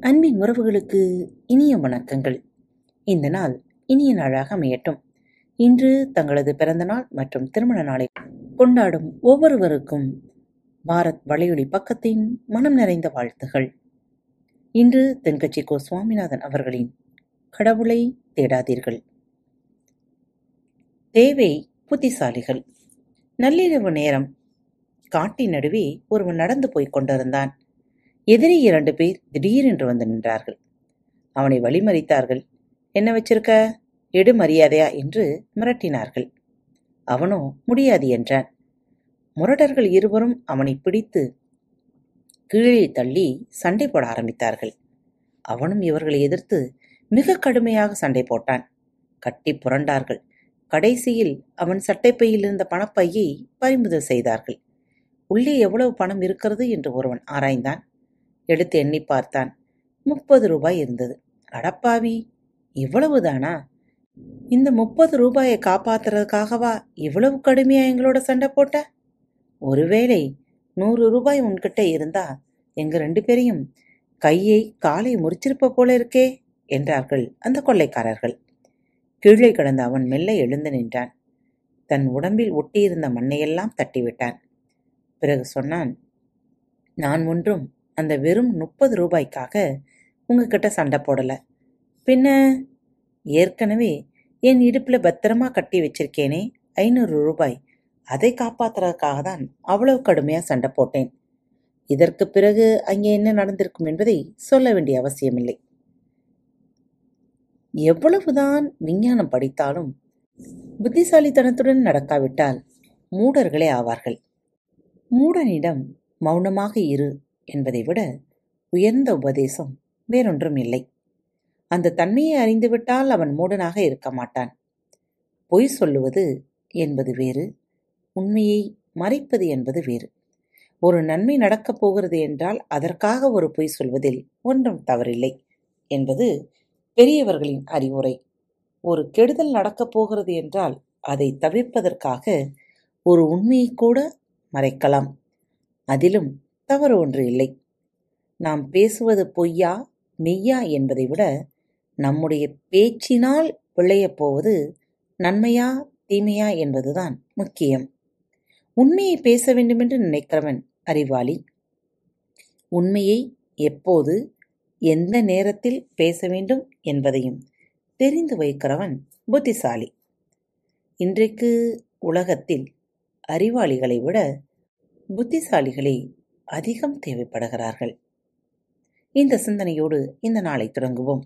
அன்பின் உறவுகளுக்கு இனிய வணக்கங்கள். இந்த நாள் இனிய நாளாக அமையட்டும். இன்று தங்களது பிறந்த நாள் மற்றும் திருமண நாளை கொண்டாடும் ஒவ்வொருவருக்கும் பாரத் வலையொலி பக்கத்தின் மனம் நிறைந்த வாழ்த்துகள். இன்று தென்கட்சி கோ சுவாமிநாதன் அவர்களின் கடவுளை தேடாதீர்கள். தேவை புத்திசாலிகள். நள்ளிரவு நேரம். காட்டின் நடுவே ஒருவன் நடந்து போய்க் கொண்டிருந்தான். எதிரே இரண்டு பேர் திடீரென்று வந்து நின்றார்கள். அவனை வழிமறித்தார்கள். என்ன வச்சிருக்க? எடு மரியாதையா? என்று மிரட்டினார்கள். அவனோ முடியாது என்றான். முரடர்கள் இருவரும் அவனை பிடித்து கீழே தள்ளி சண்டை போட ஆரம்பித்தார்கள். அவனும் இவர்களை எதிர்த்து மிக கடுமையாக சண்டை போட்டான். கட்டி புரண்டார்கள். கடைசியில் அவன் சட்டைப்பையில் இருந்த பணப்பையை பறிமுதல் செய்தார்கள். உள்ளே எவ்வளவு பணம் இருக்கிறது என்று ஒருவன் ஆராய்ந்தான். எடுத்து எண்ணி பார்த்தான். முப்பது ரூபாய் இருந்தது. அடப்பாவி! இவ்வளவுதானா? இந்த முப்பது ரூபாயை காப்பாத்துறதுக்காகவா இவ்வளவு கடுமையா எங்களோட சண்டை போட்ட? ஒருவேளை நூறு ரூபாய் உன்கிட்ட இருந்தா எங்க ரெண்டு பேரையும் கையை காலை முறிச்சிருப்ப போல இருக்கே என்றார்கள் அந்த கொள்ளைக்காரர்கள். கீழே கிடந்த அவன் மெல்ல எழுந்து நின்றான். தன் உடம்பில் ஒட்டியிருந்த மண்ணையெல்லாம் தட்டிவிட்டான். பிறகு சொன்னான் நான் ஒன்றும் அந்த வெறும் முப்பது ரூபாய்க்காக உங்ககிட்ட சண்டை போடல. பின்ன? ஏற்கனவே என் இடுப்பில் பத்திரமா கட்டி வச்சிருக்கேனே ஐநூறு ரூபாய். அதை காப்பாத்துறதுக்காக தான் அவ்வளவு கடுமையாக சண்டை போட்டேன். இதற்கு பிறகு அங்கே என்ன நடந்திருக்கும் என்பதை சொல்ல வேண்டிய அவசியமில்லை. எவ்வளவுதான் விஞ்ஞானம் படித்தாலும் புத்திசாலித்தனத்துடன் நடக்காவிட்டால் மூடர்களே ஆவார்கள். மூடனிடம் மௌனமாக இரு என்பதை விட உயர்ந்த உபதேசம் வேறொன்றும் இல்லை. அந்த தன்மையை அறிந்துவிட்டால் அவன் மூடனாக இருக்க மாட்டான். பொய் சொல்லுவது என்பது வேறு உண்மையை மறைப்பது என்பது வேறு. ஒரு நன்மை நடக்கப் போகிறது என்றால் அதற்காக ஒரு பொய் சொல்வதில் ஒன்றும் தவறில்லை என்பது பெரியவர்களின் அறிவுரை. ஒரு கெடுதல் நடக்கப் போகிறது என்றால் அதை தவிர்ப்பதற்காக ஒரு உண்மையை கூட மறைக்கலாம். அதிலும் தவறு ஒன்று இல்லை. நாம் பேசுவது பொய்யா மெய்யா என்பதை விட நம்முடைய பேச்சினால் விளையப் போவது நன்மையா தீமையா என்பதுதான் முக்கியம். உண்மையை பேச வேண்டுமென்று நினைக்கிறவன் அறிவாளி. உண்மையை எப்போது எந்த நேரத்தில் பேச வேண்டும் என்பதையும் தெரிந்து வைக்கிறவன் புத்திசாலி. இன்றைக்கு உலகத்தில் அறிவாளிகளை விட புத்திசாலிகளே அதிகம் தேவைப்படுகிறார்கள். இந்த சிந்தனையோடு இந்த நாளை தொடங்குவோம்.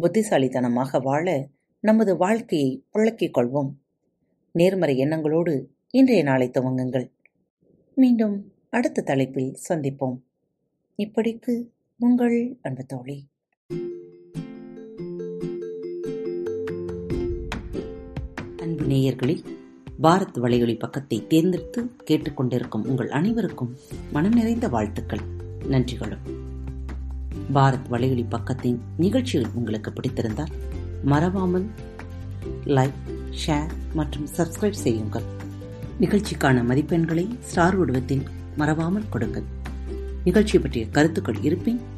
புத்திசாலித்தனமாக வாழ நமது வாழ்க்கையை புழக்கிக் கொள்வோம். நேர்மறை எண்ணங்களோடு இன்றைய நாளை துவங்குங்கள். மீண்டும் அடுத்த தலைப்பில் சந்திப்போம். இப்படிக்கு உங்கள் அன்பு தோழி. அன்பு நேயர்களே பாரத் வலையொலி பக்கத்தை தேர்ந்தெடுத்து கேட்டுக்கொண்டிருக்கும் உங்கள் அனைவருக்கும் மனம் நிறைந்த வாழ்த்துக்கள் நன்றிகளும். பாரத் வலையொலி பக்கத்தின் நிகழ்ச்சிகள் உங்களுக்கு பிடித்திருந்தால் மறவாமல் லைக் ஷேர் மற்றும் சப்ஸ்கிரைப் செய்யுங்கள். நிகழ்ச்சிக்கான மதிப்பெண்களை ஸ்டார் உடவத்தில் மறவாமல் கொடுங்கள். நிகழ்ச்சி பற்றிய கருத்துக்கள் இருப்பின்